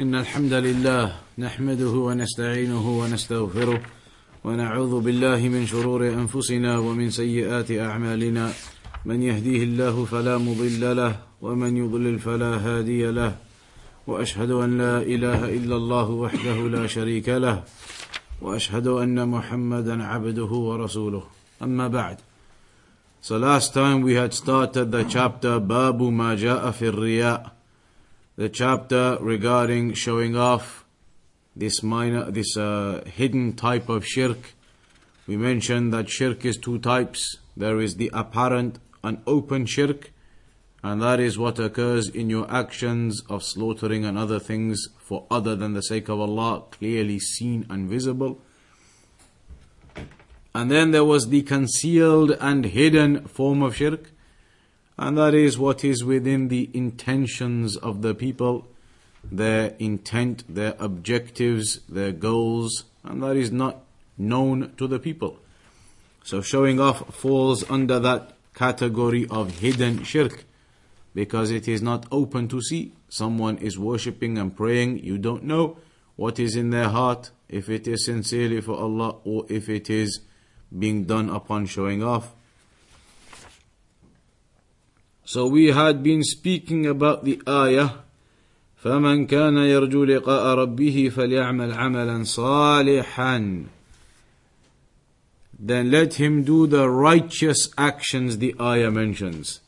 إن الحمد لله نحمده ونستعينه ونستغفره ونعوذ بالله من شرور أنفسنا ومن سيئات أعمالنا. من يهديه الله فلا مضل له ومن يضلل فلا هادي له. وأشهد أن لا إله إلا الله وحده لا شريك له. وأشهد أن محمدا عبده ورسوله. أما بعد. So last time we had started the chapter Babu Ma Ja'a fi Riya, the chapter regarding showing off this minor, this uh, hidden type of shirk. We mentioned that shirk is two types. There is the apparent and open shirk, and that is what occurs in your actions of slaughtering and other things for other than the sake of Allah, clearly seen and visible. And then there was the concealed and hidden form of shirk, and that is what is within the intentions of the people, their intent, their objectives, their goals, and that is not known to the people. So showing off falls under that category of hidden shirk because it is not open to see. Someone is worshipping and praying, you don't know what is in their heart, if it is sincerely for Allah or if it is being done upon showing off. So we had been speaking about the ayah فمن كان يرجو لقاء ربه فليعمل عملا صالحا Then let him do the righteous actions the ayah mentions.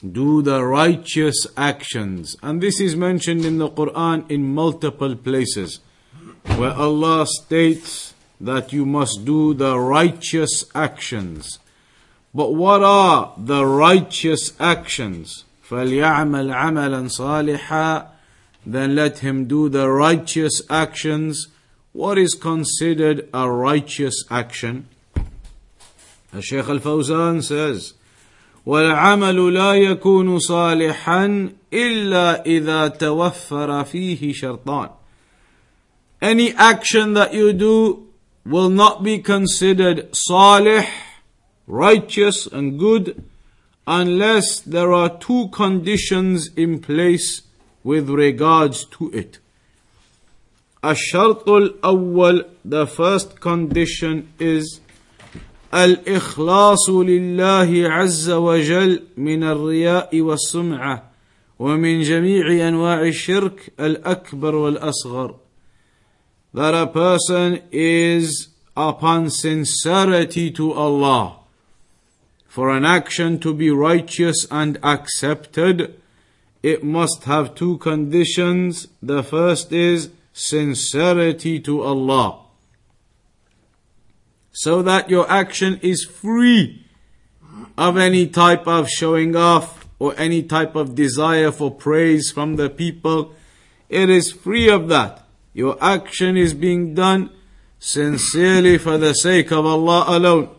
Do the righteous actions. And this is mentioned in the Quran in multiple places where Allah states that you must do the righteous actions. But what are the righteous actions? فَلْيَعْمَلْ عَمَلًا صَالِحًا Then let him do the righteous actions. What is considered a righteous action? الشيخ الفوزان says والعمل لا يكون صالحا إلا إذا توفر فيه شرطان Any action that you do will not be considered salih, righteous and good, unless there are two conditions in place with regards to it. الشرط الأول the first condition is الإخلاص لله عز وجل من الرياء والسمعة ومن جميع أنواع الشرك الأكبر والأصغر that a person is upon sincerity to Allah. for an action to be righteous and accepted, it must have two conditions. The first is sincerity to Allah. So that your action is free of any type of showing off or any type of desire for praise from the people. It is free of that. Your action is being done sincerely for the sake of Allah alone.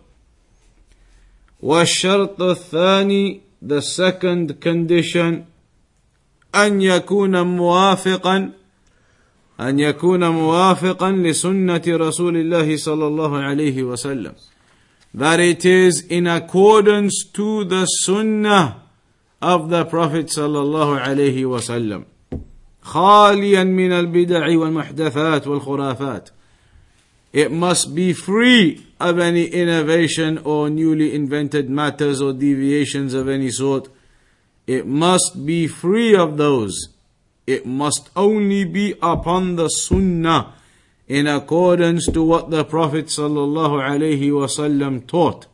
والشرط الثاني the second condition أن يكون موافقا أن يكون موافقا لسنة رسول الله صلى الله عليه وسلم that it is in accordance to the sunnah of the Prophet صلى الله عليه وسلم خاليا من البدع والمحدثات والخرافات. It must be free of any innovation or newly invented matters or deviations of any sort. It must be free of those. It must only be upon the sunnah in accordance to what the Prophet sallallahu alaihi wasallam taught.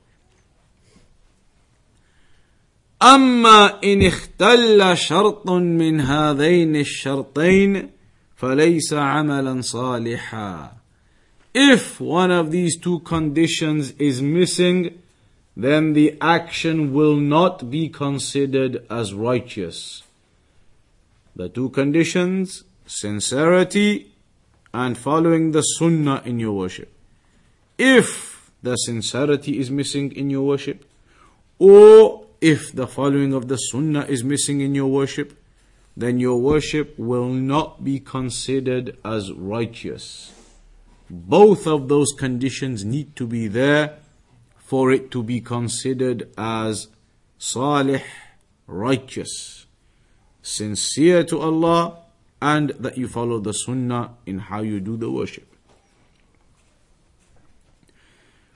أما إن اختل شرط من هذين الشرطين فليس عملا صالحا if one of these two conditions is missing, then the action will not be considered as righteous. The two conditions, sincerity and following the sunnah in your worship. If the sincerity is missing in your worship, or if the following of the sunnah is missing in your worship, then your worship will not be considered as righteous. Both of those conditions need to be there for it to be considered as salih, righteous, sincere to Allah, and that you follow the sunnah in how you do the worship.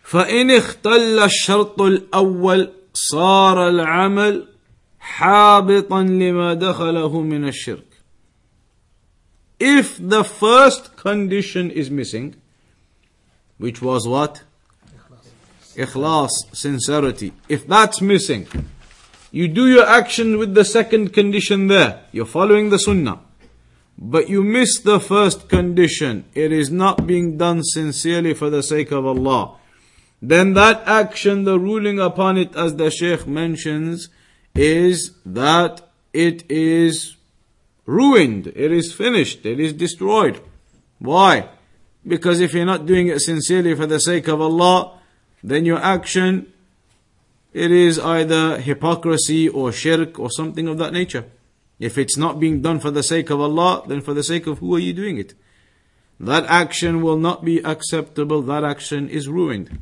فإن اختل الشرط الأول صار العمل حابطا لما دخله من الشرك. If the first condition is missing, which was what? Ikhlas, sincerity. If that's missing, you do your action with the second condition there. You're following the sunnah. But you miss the first condition. It is not being done sincerely for the sake of Allah. Then that action, the ruling upon it, as the Shaykh mentions, is that it is ruined, it is finished, it is destroyed. Why? Because if you're not doing it sincerely for the sake of Allah, then your action, it is either hypocrisy or shirk or something of that nature. If it's not being done for the sake of Allah, then for the sake of who are you doing it? That action will not be acceptable, that action is ruined.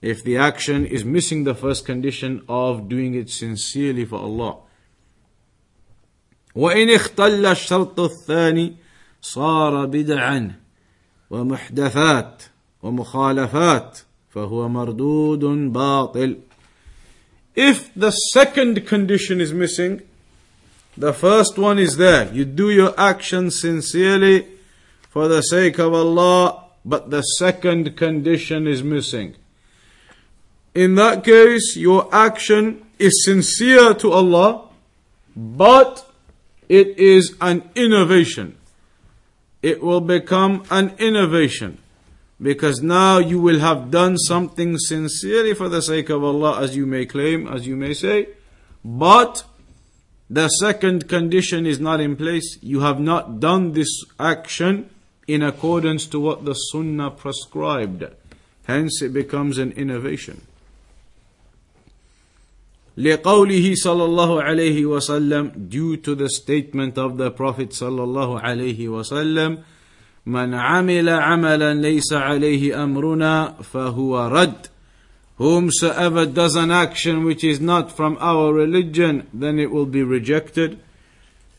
If the action is missing the first condition of doing it sincerely for Allah. وإن اختل الشرط الثاني صار بدعا ومحدثات ومخالفات فهو مردود باطل If the second condition is missing, the first one is there. You do your action sincerely for the sake of Allah, but the second condition is missing. In that case, your action is sincere to Allah, but it is an innovation. It will become an innovation because now you will have done something sincerely for the sake of Allah, as you may claim, as you may say, but the second condition is not in place. You have not done this action in accordance to what the Sunnah prescribed. Hence, it becomes an innovation. لقوله صلى الله عليه وسلم due to the statement of the Prophet صلى الله عليه وسلم من عمل عملا ليس عليه أمرنا فهو رد Whomsoever does an action which is not from our religion, then it will be rejected.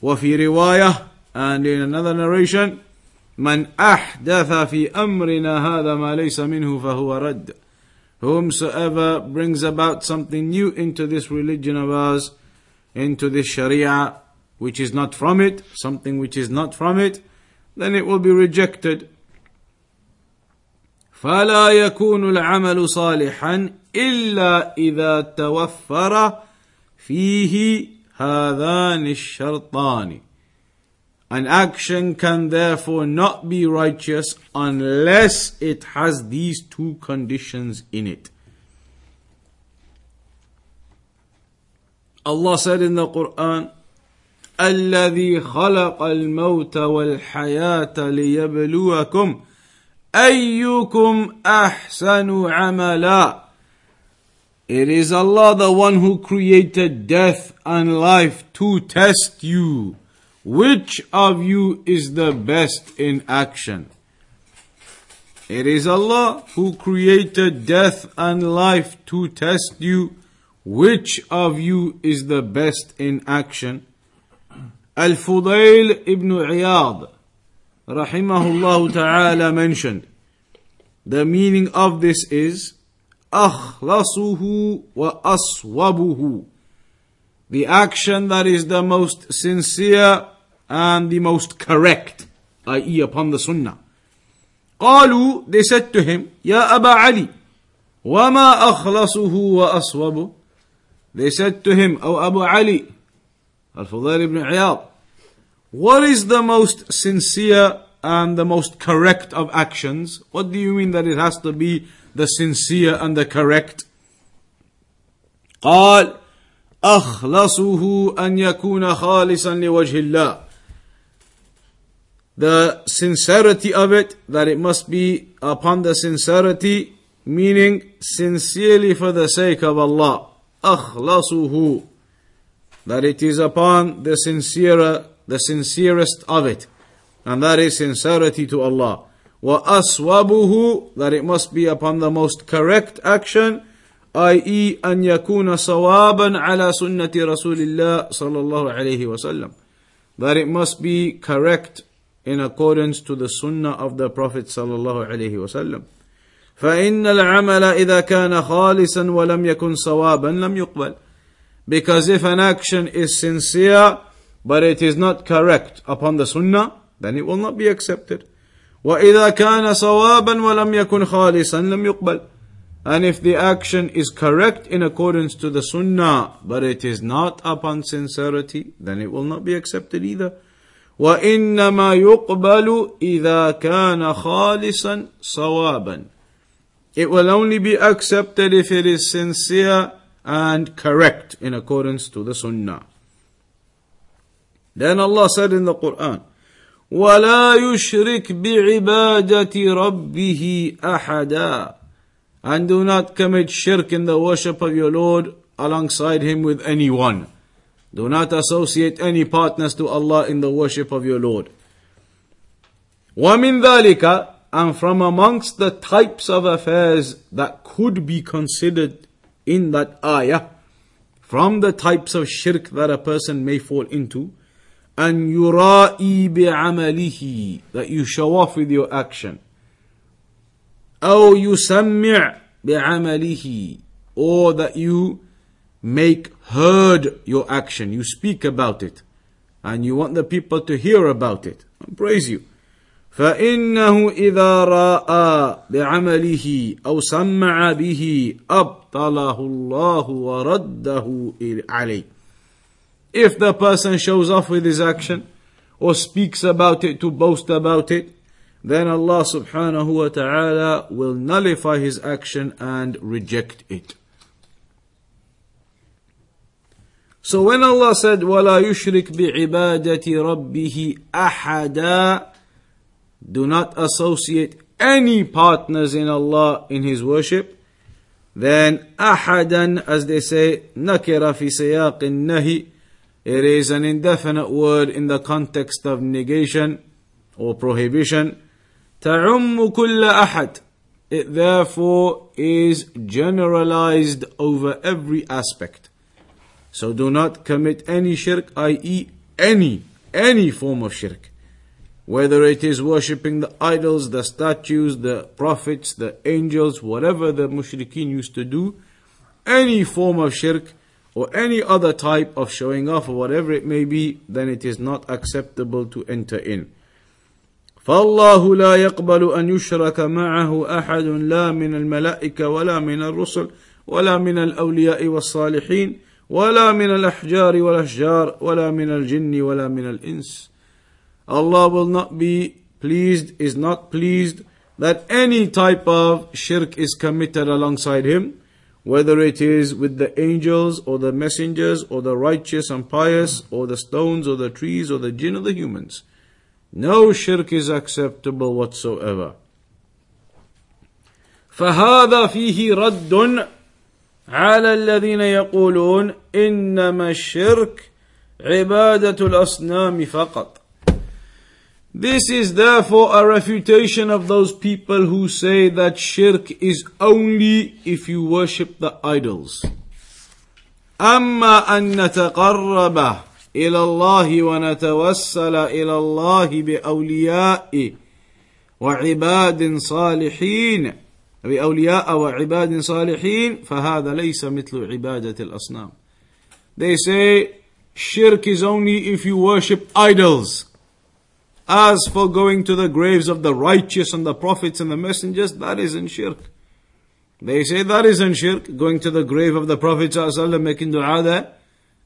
وفي رواية and in another narration من أحدث في أمرنا هذا ما ليس منه فهو رد Whomsoever brings about something new into this religion of ours, into this Sharia, which is not from it, something which is not from it, then it will be rejected. فلا يكون العمل صالحا إلا إذا توفر فيه هذان الشرطان. An action can therefore not be righteous unless it has these two conditions in it. Allah said in the Quran, الذي خلق الموت والحياة ليبلوكم أيكم أحسن عملا It is Allah the one who created death and life to test you. Which of you is the best in action? It is Allah who created death and life to test you. Which of you is the best in action? Al-Fudayl ibn Iyad, rahimahullah ta'ala mentioned, the meaning of this is, أخلصه وأصوبه the action that is the most sincere and the most correct, i.e. upon the sunnah. قالوا, they said to him, يا أبا علي, وما أخلصه وأصوبه? They said to him, O Abu Ali, Al-Fudayl ibn Iyad, what is the most sincere and the most correct of actions? What do you mean that it has to be the sincere and the correct? قال أخلصه أن يكون خالصا لوجه الله the sincerity of it, that it must be upon the sincerity, meaning sincerely for the sake of Allah. أخلصه that it is upon the sincere, the sincerest of it, and that is sincerity to Allah. وأصوبه that it must be upon the most correct action, i.e. أن يكون صوابا على سنة رسول الله صلى الله عليه وسلم that it must be correct in accordance to the sunnah of the Prophet sallallahu alaihi wasallam. فإن العمل إذا كان خالصا ولم يكن صوابا لم يقبل. Because if an action is sincere but it is not correct upon the sunnah, then it will not be accepted. وإذا كان صوابا ولم يكن خالصا لم يقبل. And if the action is correct in accordance to the sunnah, but it is not upon sincerity, then it will not be accepted either. وإنما يقبل إذا كان خالصا صوابا. It will only be accepted if it is sincere and correct in accordance to the sunnah. Then Allah said in the Quran, ولا يشرك بعبادة ربه أحدا and do not commit shirk in the worship of your Lord alongside Him with anyone. Do not associate any partners to Allah in the worship of your Lord. وَمِن ذَلِكَ And from amongst the types of affairs that could be considered in that ayah, from the types of shirk that a person may fall into, and yura'i bi'amalihi, that you show off with your action. أو يسمع بعمله or that you make heard your action you speak about it and you want the people to hear about it and praise you فإنه إذا رأى بعمله أو سمع به أبطله الله ورده عليه If the person shows off with his action or speaks about it to boast about it then Allah subhanahu wa ta'ala will nullify his action and reject it. So when Allah said, وَلَا يُشْرِكْ بِعِبَادَةِ رَبِّهِ أَحَدًا Do not associate any partners in Allah in His worship. Then أحدا, as they say, نكر في سياق النهي. It is an indefinite word in the context of negation or prohibition. تعم كل أحد it therefore is generalized over every aspect. So do not commit any shirk, i.e., any, any form of shirk. Whether it is worshipping the idols, the statues, the prophets, the angels, whatever the mushrikeen used to do, any form of shirk or any other type of showing off or whatever it may be, then it is not acceptable to enter in. فالله لا يقبل أن يشرك معه أحد لا من الملائكة ولا من الرسل ولا من الأولياء والصالحين ولا من الأحجار والأشجار ولا من الجن ولا من الإنس Allah will not be pleased, is not pleased that any type of shirk is committed alongside him, whether it is with the angels or the messengers or the righteous and pious or the stones or the trees or the jinn or the humans. No shirk is acceptable whatsoever. فهذا فيه رد على الذين يقولون إنما الشرك عبادة الأصنام فقط. This is therefore a refutation of those people who say that shirk is only if you worship the idols. أما أن نتقرب إلى الله ونتوسل إلى الله بأولياء وعباد صالحين بأولياء وعباد صالحين فهذا ليس مثل عبادة الأصنام. They say shirk is only if you worship idols. As for going to the graves of the righteous and the prophets and the messengers, that isn't shirk. They say that isn't shirk, going to the grave of the Prophet making dua there.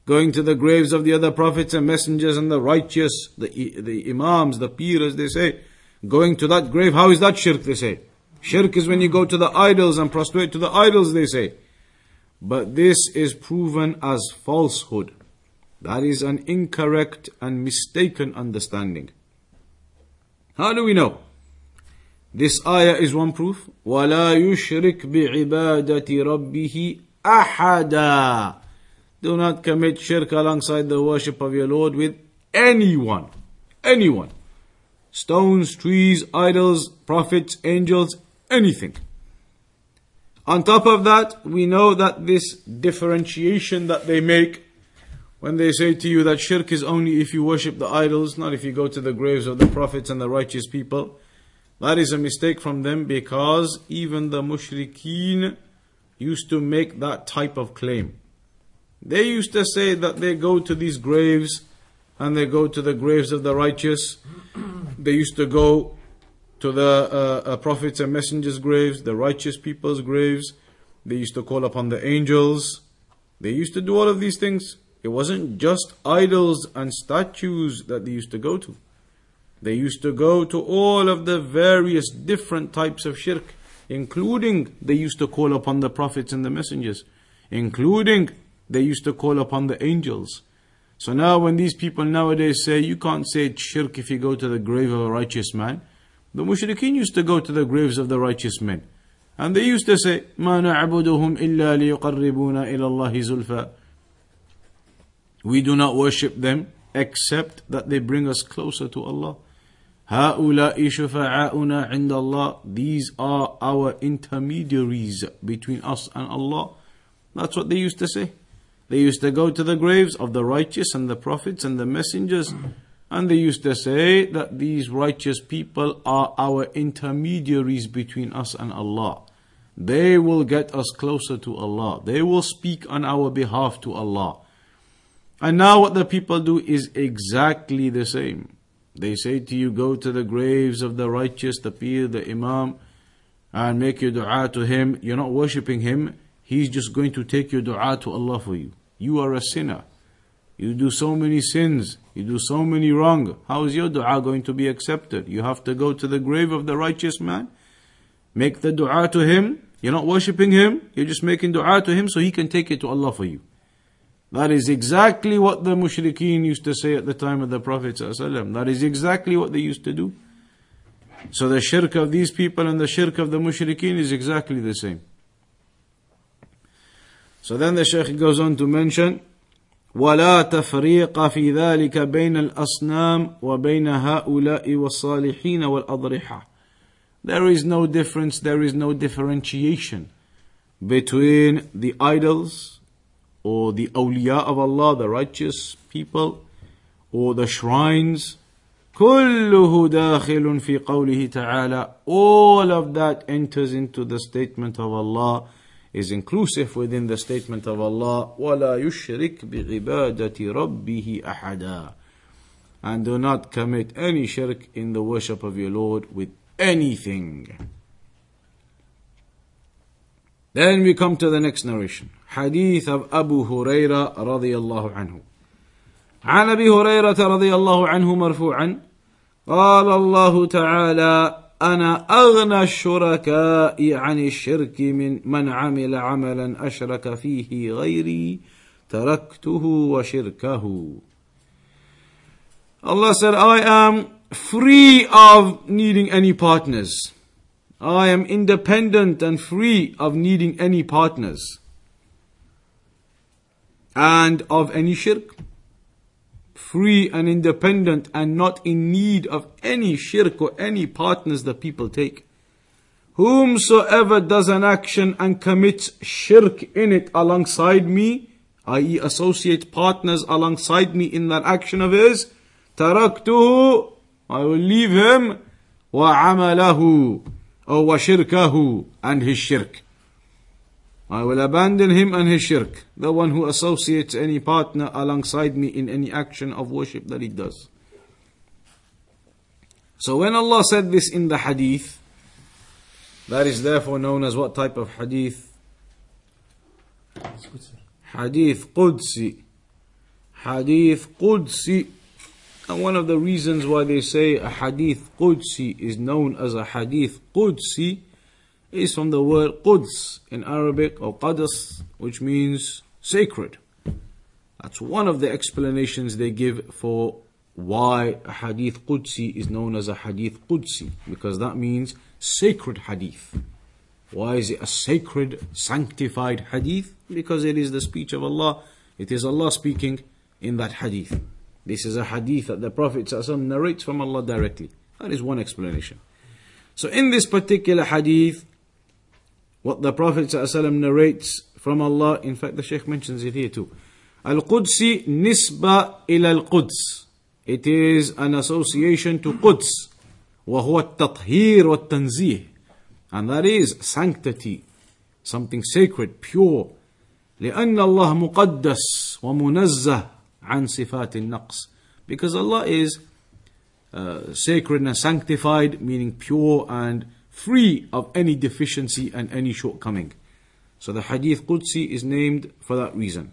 going to the graves of the other prophets and messengers and the righteous, the, the imams, the peers, they say, going to that grave, how is that shirk, they say. Shirk is when you go to the idols and prostrate to the idols, they say. But this is proven as falsehood. That is an incorrect and mistaken understanding. How do we know? This ayah is one proof. وَلَا يُشْرِكْ بِعِبَادَةِ رَبِّهِ أَحَدًا do not commit shirk alongside the worship of your Lord with anyone. Anyone. Stones, trees, idols, prophets, angels, anything. On top of that, we know that this differentiation that they make when they say to you that shirk is only if you worship the idols, not if you go to the graves of the prophets and the righteous people, that is a mistake from them because even the mushrikeen used to make that type of claim. They used to say that they go to these graves and they go to the graves of the righteous. They used to go to the uh, uh, prophets and messengers' graves, the righteous people's graves. They used to call upon the angels. They used to do all of these things. It wasn't just idols and statues that they used to go to. They used to go to all of the various different types of shirk, including they used to call upon the prophets and the messengers, including they used to call upon the angels. So now when these people nowadays say you can't say shirk if you go to the grave of a righteous man, the mushrikeen used to go to the graves of the righteous men. And they used to say, ما نعبدهم إلا ليقربونا إلى الله زلفى we do not worship them except that they bring us closer to Allah. هؤلاء شفعاؤنا عند الله. These are our intermediaries between us and Allah. That's what they used to say. They used to go to the graves of the righteous and the prophets and the messengers. And they used to say that these righteous people are our intermediaries between us and Allah. They will get us closer to Allah. They will speak on our behalf to Allah. And now what the people do is exactly the same. They say to you, go to the graves of the righteous, the pir, the imam, and make your dua to him. You're not worshipping him. He's just going to take your dua to Allah for you. You are a sinner. You do so many sins. You do so many wrong. How is your dua going to be accepted? You have to go to the grave of the righteous man, make the dua to him. You're not worshipping him. You're just making dua to him so he can take it to Allah for you. That is exactly what the mushrikeen used to say at the time of the Prophet. That is exactly what they used to do. So the shirk of these people and the shirk of the mushrikeen is exactly the same. So then the Shaykh goes on to mention ولا تفريق في ذلك بين الأصنام وبين هؤلاء والصالحين والأضرحة There is no difference, there is no differentiation between the idols or the awliya of Allah, the righteous people, or the shrines. كله داخل في قوله تعالى all of that enters into the statement of Allah is inclusive within the statement of Allah ولا يشرك بعبادة ربه أحدا and do not commit any shirk in the worship of your Lord with anything then we come to the next narration حديث أبو هريرة رضي الله عنه عن أبي هريرة رضي الله عنه مرفوعا قال الله تعالى أنا أغنى الشركاء عن الشرك من من عمل عملا أشرك فيه غيري تركته وشركه Allah said, I am free of needing any partners. I am independent and free of needing any partners and of any shirk. Free and independent and not in need of any shirk or any partners that people take. Whomsoever does an action and commits shirk in it alongside me, i.e., associate partners alongside me in that action of his, taraktuhu, I will leave him, wa amalahu, or wa shirkahu, and his shirk. I will abandon him and his shirk, the one who associates any partner alongside me in any action of worship that he does. So when Allah said this in the hadith, that is therefore known as what type of hadith? Hadith Qudsi. Hadith Qudsi. And one of the reasons why they say a hadith Qudsi is known as a hadith Qudsi is from the word Quds in Arabic or Qadas, which means sacred. That's one of the explanations they give for why a hadith Qudsi is known as a hadith Qudsi, because that means sacred hadith. Why is it a sacred, sanctified hadith? Because it is the speech of Allah. It is Allah speaking in that hadith. This is a hadith that the Prophet narrates from Allah directly. That is one explanation. So in this particular hadith, what the Prophet ﷺ narrates from Allah, in fact, the Shaykh mentions it here too. Al-Qudsi nisba ila al-Quds. It is an association to Quds. وهو التطهير والتنزيه. And that is sanctity, something sacred, pure. لأن الله مقدس ومنزه عن صفات النقص. Because Allah is uh, sacred and sanctified, meaning pure and free of any deficiency and any shortcoming. So the Hadith Qudsi is named for that reason.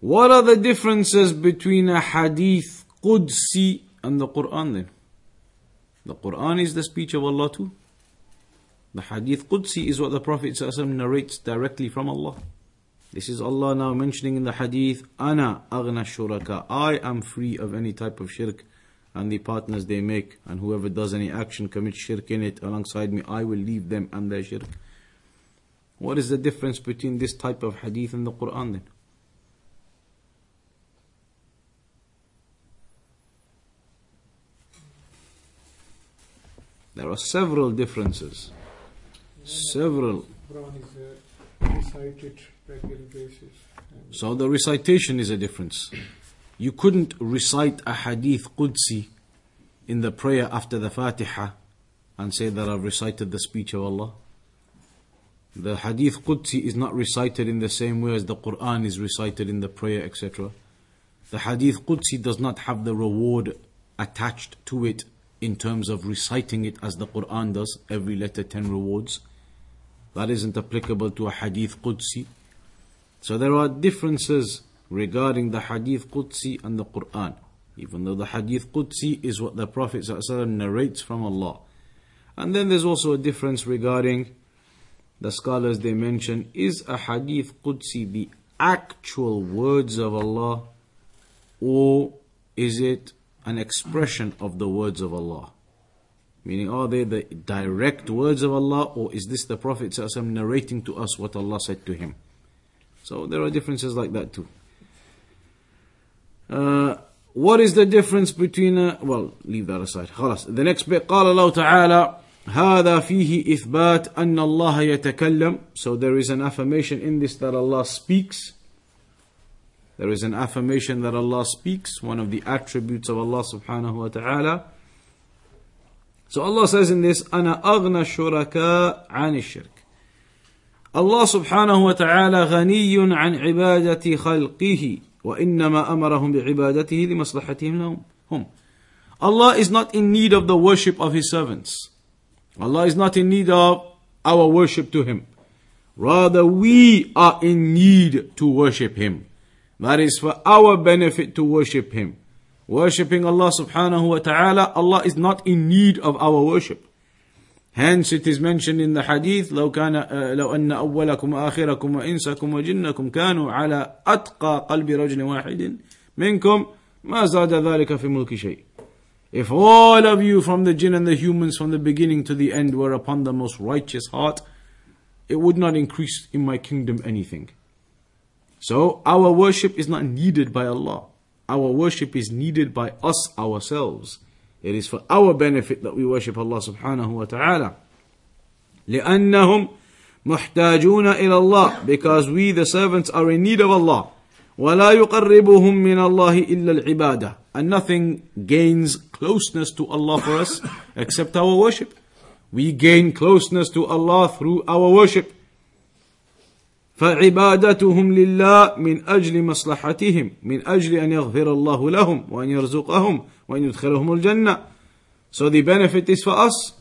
What are the differences between a hadith Qudsi and the Quran then? The Quran is the speech of Allah too. The hadith Qudsi is what the Prophet narrates directly from Allah. This is Allah now mentioning in the hadith, Ana aghna shuraka. I am free of any type of shirk and the partners they make, and whoever does any action commits shirk in it alongside me, I will leave them and their shirk. What is the difference between this type of hadith and the Quran then? There are several differences. Several. So the recitation is a difference. You couldn't recite a hadith Qudsi in the prayer after the Fatiha and say that I've recited the speech of Allah. The hadith Qudsi is not recited in the same way as the Quran is recited in the prayer, etc. The hadith Qudsi does not have the reward attached to it in terms of reciting it as the Quran does, every letter 10 rewards. That isn't applicable to a Hadith Qudsi. So there are differences regarding the Hadith Qudsi and the Quran. Even though the Hadith Qudsi is what the Prophet ﷺ narrates from Allah. And then there's also a difference regarding the scholars they mention is a Hadith Qudsi the actual words of Allah or is it an expression of the words of Allah. Meaning, are they the direct words of Allah, or is this the Prophet ﷺ narrating to us what Allah said to him? So there are differences like that too. Uh, what is the difference between, uh, well, leave that aside. خلاص. The next bit, قال الله تعالى هذا فيه إثبات أن الله يتكلم. So there is an affirmation in this that Allah speaks. There is an affirmation that Allah speaks, one of the attributes of Allah subhanahu wa ta'ala. So Allah says in this, أنا أغنى الشركاء عن الشرك. Allah subhanahu wa ta'ala غني عن عبادة خلقه وإنما أمرهم بعبادته لمصلحتهم لهم هم. Allah is not in need of the worship of His servants. Allah is not in need of our worship to Him. Rather, we are in need to worship Him. That is for our benefit to worship Him. Worshipping Allah subhanahu wa ta'ala, Allah is not in need of our worship. Hence it is mentioned in the hadith لو كان لو أن أولكم وآخركم وإنسكم وجنكم كانوا على أتقى قلب رجل واحد منكم ما زاد ذلك في ملك شيء. If all of you from the jinn and the humans from the beginning to the end were upon the most righteous heart, it would not increase in my kingdom anything. So our worship is not needed by Allah. Our worship is needed by us ourselves. It is for our benefit that we worship Allah subhanahu wa ta'ala. لأنهم محتاجون إلى الله because we the servants are in need of Allah. ولا يقربهم من الله إلا العبادة and nothing gains closeness to Allah for us except our worship. We gain closeness to Allah through our worship. فعبادتهم لله من أجل مصلحتهم من أجل أن يغفر الله لهم وأن يرزقهم وأن يدخلهم الجنة. So the benefit is for us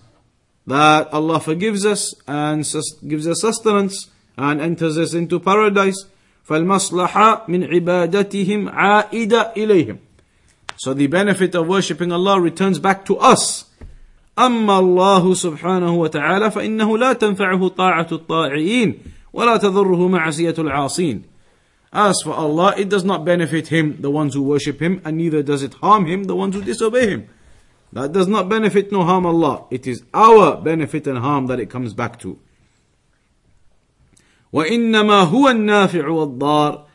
that Allah forgives us and gives us sustenance and enters us into paradise. فالمصلحة من عبادتهم عائدة إليهم. So the benefit of worshipping Allah returns back to us. أما الله سبحانه وتعالى فإنه لا تنفعه طاعة الطاعين ولا تضره معصية العاصين. As for Allah, it does not benefit him, the ones who worship him, and neither does it harm him, the ones who disobey him. That does not benefit nor harm Allah. It is our benefit and harm that it comes back to. وإنما هو النافع والضار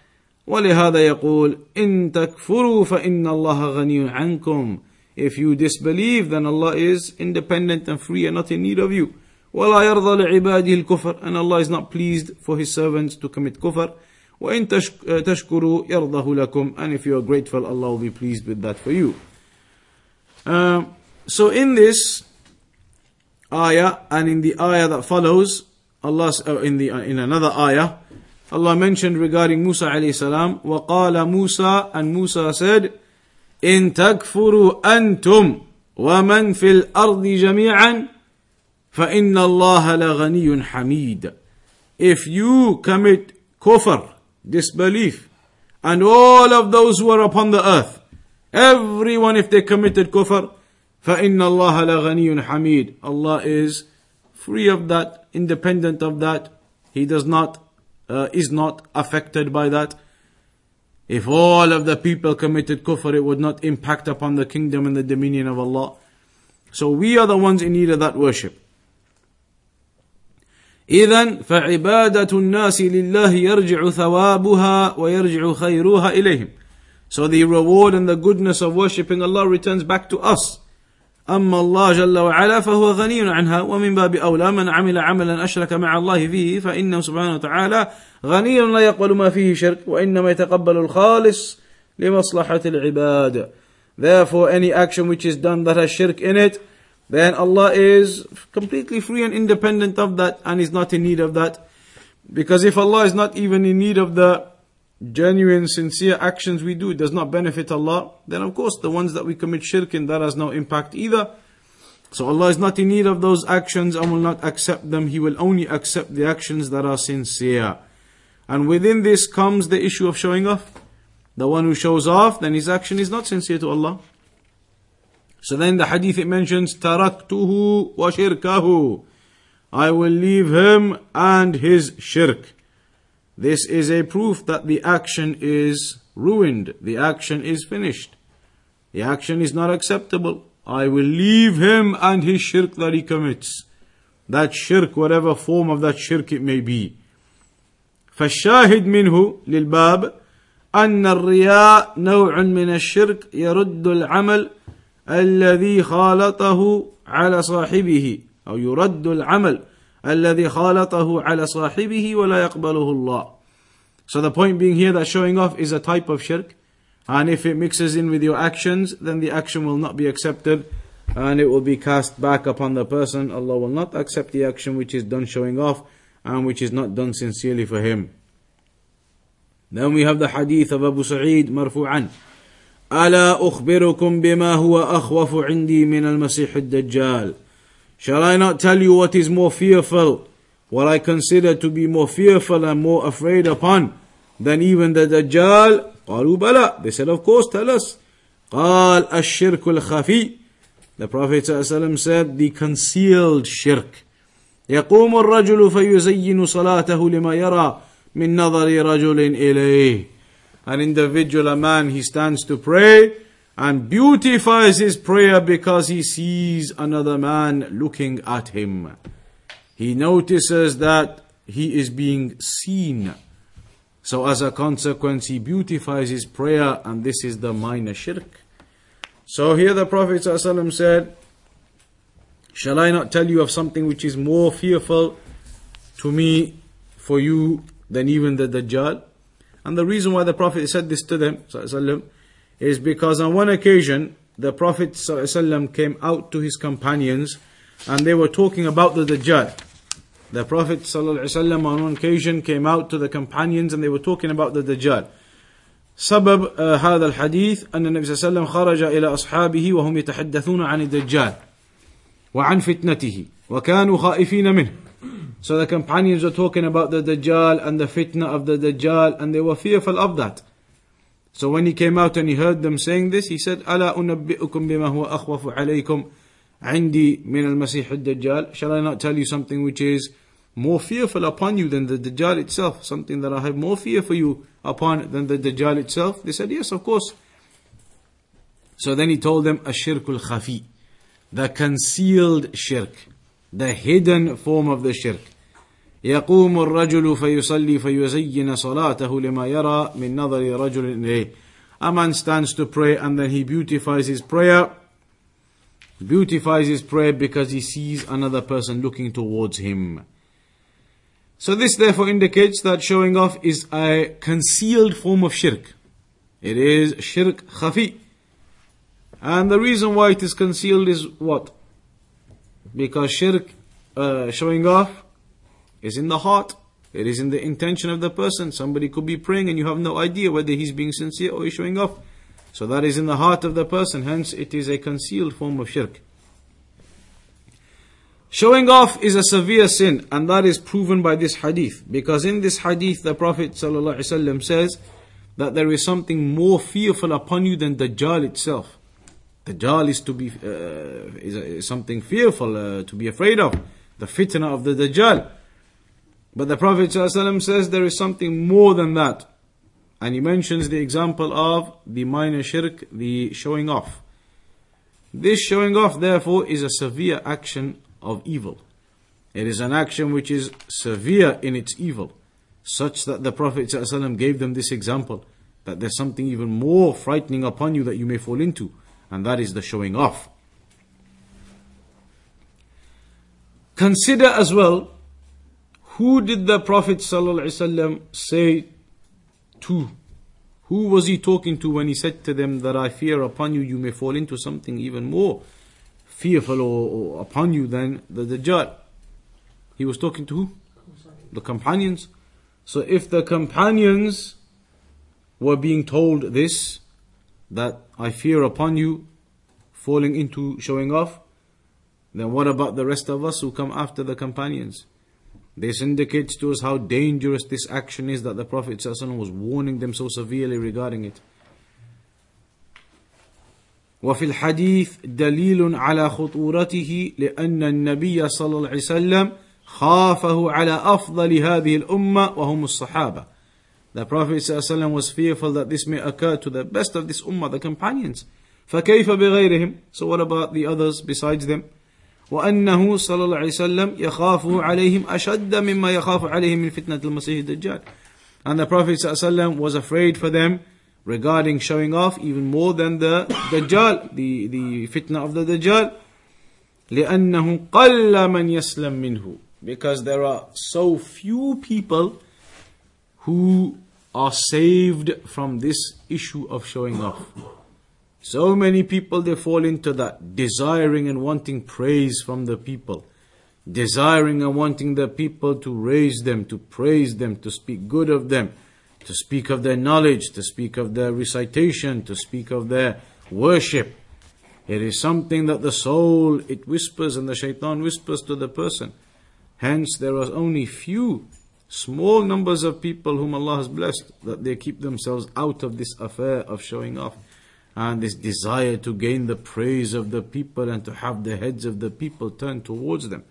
ولهذا يقول إن تكفروا فإن الله غني عنكم If you disbelieve then Allah is independent and free and not in need of you ولا يرضى لعباده الكفر and Allah is not pleased for his servants to commit kufr وإن تشكروا يرضه لكم and if you are grateful Allah will be pleased with that for you uh, so in this ayah and in the ayah that follows Allah uh, in the uh, in another ayah Allah mentioned regarding Musa alayhi salam وقال موسى and Musa said إن تكفروا أنتم ومن في الأرض جميعا فإن الله لغني حميد If you commit kufr, disbelief, and all of those who are upon the earth, everyone if they committed kufr, فإن الله لغني حميد Allah is free of that, independent of that. He does not, uh, is not affected by that. If all of the people committed kufr, it would not impact upon the kingdom and the dominion of Allah. So we are the ones in need of that worship. إذا فعبادة الناس لله يرجع ثوابها ويرجع خيرها إليهم. So the reward and the goodness of worshipping Allah returns back to us. أما الله جل وعلا فهو غني عنها ومن باب أولى من عمل عملا أشرك مع الله فيه فإنه سبحانه وتعالى غني لا يقبل ما فيه شرك وإنما يتقبل الخالص لمصلحة العباد Therefore any action which is done that has shirk in it then Allah is completely free and independent of that and is not in need of that. Because if Allah is not even in need of the genuine, sincere actions we do, it does not benefit Allah, then of course the ones that we commit shirk in, that has no impact either. So Allah is not in need of those actions and will not accept them. He will only accept the actions that are sincere. And within this comes the issue of showing off. The one who shows off, then his action is not sincere to Allah. So then the hadith it mentions taraktuhu wa shirkahu. I will leave him and his shirk. This is a proof that the action is ruined. The action is finished. The action is not acceptable. I will leave him and his shirk that he commits. That shirk, whatever form of that shirk it may be. فالشاهد منه للباب أن الرياء نوع من الشرك يرد العمل الذي خالطه على صاحبه أو يرد العمل الذي خالطه على صاحبه ولا يقبله الله. So the point being here that showing off is a type of shirk. And if it mixes in with your actions, then the action will not be accepted and it will be cast back upon the person. Allah will not accept the action which is done showing off and which is not done sincerely for Him. Then we have the hadith of Abu Sa'id marfu'an. ألا أخبركم بما هو أخوف عندي من المسيح الدجال Shall I not tell you what is more fearful, what I consider to be more fearful and more afraid upon than even the Dajjal? قالوا بلى. They said, of course, tell us. قال الشرك الخفي. The Prophet ﷺ said, the concealed shirk. يقوم الرجل فيزين صلاته لما يرى من نظر رجل إليه an individual, a man, he stands to pray and beautifies his prayer because he sees another man looking at him. He notices that he is being seen. So as a consequence, he beautifies his prayer and this is the minor shirk. So here the Prophet ﷺ said, Shall I not tell you of something which is more fearful to me for you than even the Dajjal? And the reason why the Prophet said this to them is because on one occasion the Prophet came out to his companions and they were talking about the Dajjal. The Prophet ﷺ on one occasion came out to the companions and they were talking about the Dajjal. سبب هذا الحديث أن النبي صلى الله عليه وسلم خرج إلى أصحابه وهم يتحدثون عن الدجال وعن فتنته وكانوا خائفين منه so the companions were talking about the Dajjal and the fitna of the Dajjal and they were fearful of that. So when he came out and he heard them saying this, he said, ألا أنبئكم بما هو أخوف عليكم عندي من المسيح الدجال Shall I not tell you something which is more fearful upon you than the Dajjal itself? Something that I have more fear for you upon than the Dajjal itself? They said, yes, of course. So then he told them, Ashirkul khafi, the concealed shirk, the hidden form of the shirk. يقوم الرجل فيصلي فيزين صلاته لما يرى من نظر رجل إليه A man stands to pray and then he beautifies his prayer beautifies his prayer because he sees another person looking towards him. So this therefore indicates that showing off is a concealed form of shirk. It is shirk khafi. And the reason why it is concealed is what? Because shirk, uh, showing off, is in the heart. It is in the intention of the person. Somebody could be praying and you have no idea whether he's being sincere or he's showing off. So that is in the heart of the person, hence it is a concealed form of shirk. Showing off is a severe sin, and that is proven by this hadith. Because in this hadith, the Prophet ﷺ says that there is something more fearful upon you than Dajjal itself. Dajjal is to be uh, is, is, something fearful uh, to be afraid of, the fitna of the Dajjal. But the Prophet ﷺ says there is something more than that. And he mentions the example of the minor shirk, the showing off. This showing off, therefore, is a severe action of evil. It is an action which is severe in its evil, such that the Prophet ﷺ gave them this example that there's something even more frightening upon you that you may fall into, and that is the showing off. Consider as well who did the Prophet ﷺ say to? Who was he talking to when he said to them that I fear upon you, you may fall into something even more fearful or, or upon you than the Dajjal? He was talking to who? The companions. So if the companions were being told this, that I fear upon you falling into showing off, then what about the rest of us who come after the companions? This indicates to us how dangerous this action is that the Prophet ﷺ was warning them so severely regarding it. وفي الحديث دليل على خطورته لأن النبي صلى الله عليه وسلم خافه على أفضل هذه الأمة وهم الصحابة. The Prophet ﷺ was fearful that this may occur to the best of this ummah, the companions. فكيف بغيرهم? So what about the others besides them? وأنه صلى الله عليه وسلم يخاف عليهم أشد مما يخاف عليهم من فتنة المسيح الدجال. And the Prophet ﷺ was afraid for them regarding showing off even more than the Dajjal, the, the fitna of the Dajjal. لأنه قل من يسلم منه. Because there are so few people who are saved from this issue of showing off. So many people they fall into that, desiring and wanting praise from the people, desiring and wanting the people to raise them, to praise them, to speak good of them, to speak of their knowledge, to speak of their recitation, to speak of their worship. It is something that the soul it whispers and the shaitan whispers to the person. Hence, there are only few, small numbers of people whom Allah has blessed that they keep themselves out of this affair of showing off and this desire to gain the praise of the people and to have the heads of the people turned towards them.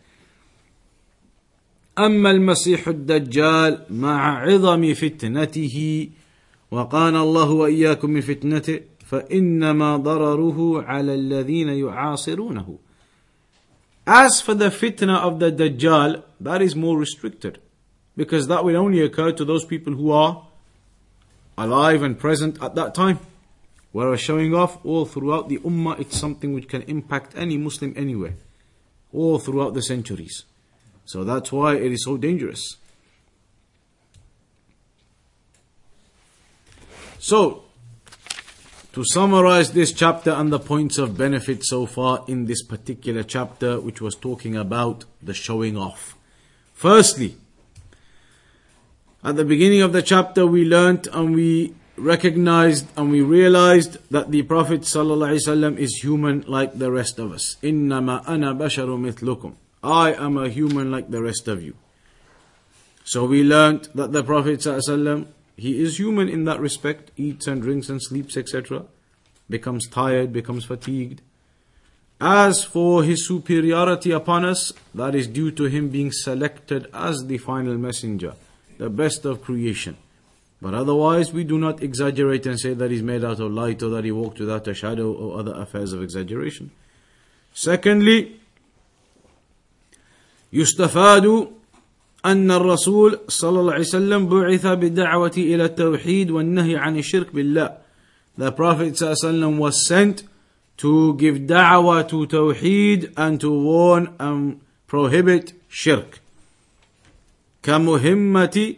أما المسيح الدجال مع عظم فتنته وقال الله وإياكم من فتنته فإنما ضرره على الذين يعاصرونه As for the fitna of the Dajjal, that is more restricted. Because that will only occur to those people who are alive and present at that time. Whereas showing off all throughout the Ummah, it's something which can impact any Muslim anywhere, all throughout the centuries. So that's why it is so dangerous. So, to summarize this chapter and the points of benefit so far in this particular chapter, which was talking about the showing off. Firstly, at the beginning of the chapter, we learnt and we recognized and we realized that the Prophet ﷺ is human like the rest of us. إِنَّمَا أَنَا بَشَرٌ مِثْلُكُمْ I am a human like the rest of you. So we learned that the Prophet ﷺ, he is human in that respect, eats and drinks and sleeps, etc. Becomes tired, becomes fatigued. As for his superiority upon us, that is due to him being selected as the final messenger, the best of creation. But otherwise, we do not exaggerate and say that he's made out of light or that he walked without a shadow or other affairs of exaggeration. Secondly, يستفاد أن الرسول صلى الله عليه وسلم بعث بالدعوة إلى التوحيد والنهي عن الشرك بالله. The Prophet صلى الله عليه وسلم was sent to give da'wah to tawheed and to warn and prohibit shirk. كمهمة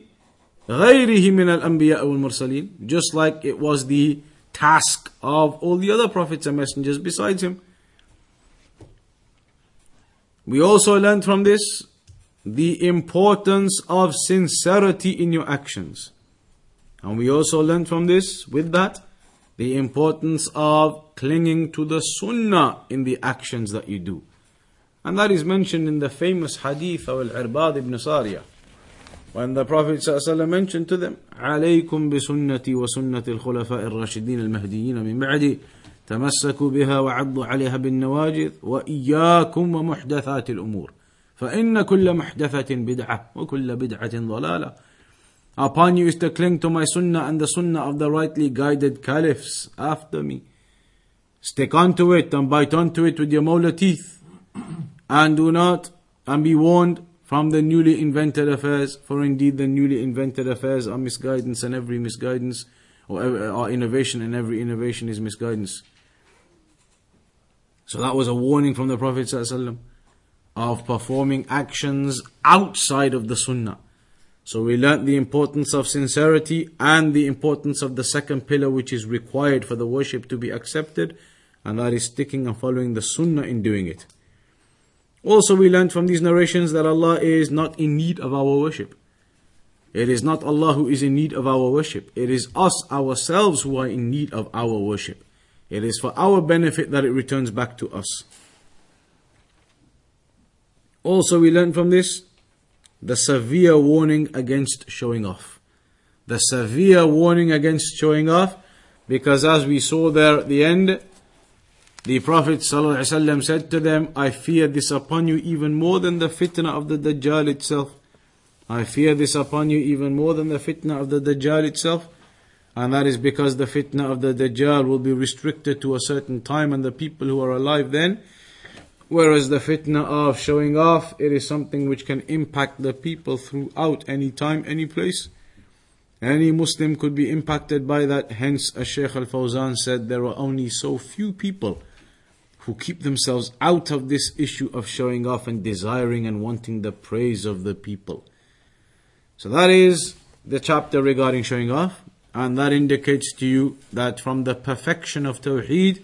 غيره من الأنبياء والمرسلين just like it was the task of all the other prophets and messengers besides him. We also learned from this the importance of sincerity in your actions. And we also learned from this, with that, the importance of clinging to the sunnah in the actions that you do. And that is mentioned in the famous hadith of Al-Irbad ibn Sariyah. When the Prophet ﷺ mentioned to them, عليكم بسنتي وسنة الخلفاء الراشدين المهديين من بعدي تمسكوا بها وعضوا عليها بالنواجذ وإياكم ومحدثات الأمور فإن كل محدثة بدعة وكل بدعة ضلالة Upon you is to cling to my sunnah and the sunnah of the rightly guided caliphs after me. Stick onto it and bite onto it with your molar teeth. And do not, and be warned from the newly invented affairs, for indeed the newly invented affairs are misguidance and every misguidance, or uh, are innovation and every innovation is misguidance. So that was a warning from the Prophet of performing actions outside of the Sunnah. So we learnt the importance of sincerity and the importance of the second pillar which is required for the worship to be accepted, and that is sticking and following the Sunnah in doing it. Also, we learned from these narrations that Allah is not in need of our worship. It is not Allah who is in need of our worship. It is us ourselves who are in need of our worship. It is for our benefit that it returns back to us. Also, we learn from this the severe warning against showing off. The severe warning against showing off, because as we saw there at the end, the Prophet ﷺ said to them, I fear this upon you even more than the fitna of the Dajjal itself. I fear this upon you even more than the fitna of the Dajjal itself. And that is because the fitna of the Dajjal will be restricted to a certain time and the people who are alive then Whereas the fitna of showing off, it is something which can impact the people throughout any time, any place. Any Muslim could be impacted by that. Hence, as Shaykh Al Fawzan said, there are only so few people who keep themselves out of this issue of showing off and desiring and wanting the praise of the people. So that is the chapter regarding showing off, and that indicates to you that from the perfection of Tawheed,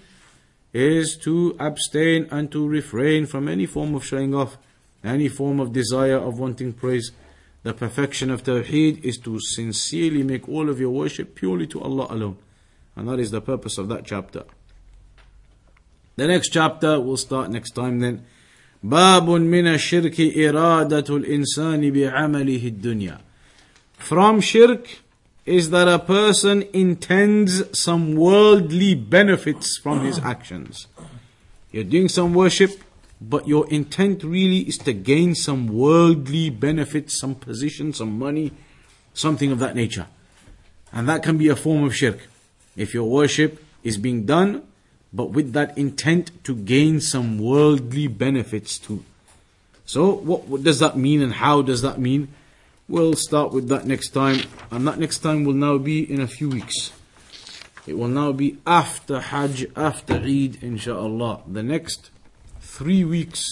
is to abstain and to refrain from any form of showing off, any form of desire of wanting praise. The perfection of Tawheed is to sincerely make all of your worship purely to Allah alone. And that is the purpose of that chapter. The next chapter will start next time then. باب من الشرك إرادة الإنسان بعمله الدنيا. From shirk is that a person intends some worldly benefits from his actions. You're doing some worship, but your intent really is to gain some worldly benefits, some position, some money, something of that nature. And that can be a form of shirk. If your worship is being done, but with that intent to gain some worldly benefits too. So, what, what does that mean and how does that mean? We'll start with that next time, and that next time will now be in a few weeks. It will now be after Hajj, after Eid, inshallah. The next three weeks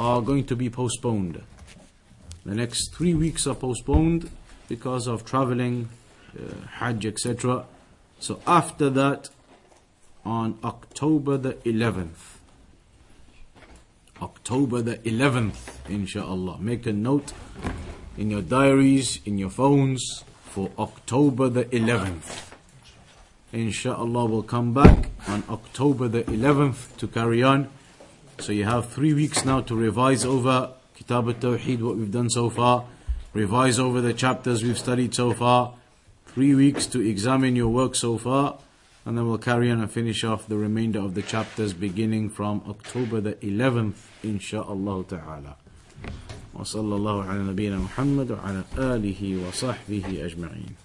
are going to be postponed. The next three weeks are postponed because of traveling, uh, Hajj, etc. So after that, on October the 11th, October the 11th, inshallah. Make a note in your diaries, in your phones for October the 11th. Inshallah, we'll come back on October the 11th to carry on. So you have three weeks now to revise over Kitab al-Tawheed, what we've done so far, revise over the chapters we've studied so far, three weeks to examine your work so far, and then we'll carry on and finish off the remainder of the chapters beginning from October the 11th, inshallah ta'ala. وصلى الله على نبينا محمد وعلى آله وصحبه أجمعين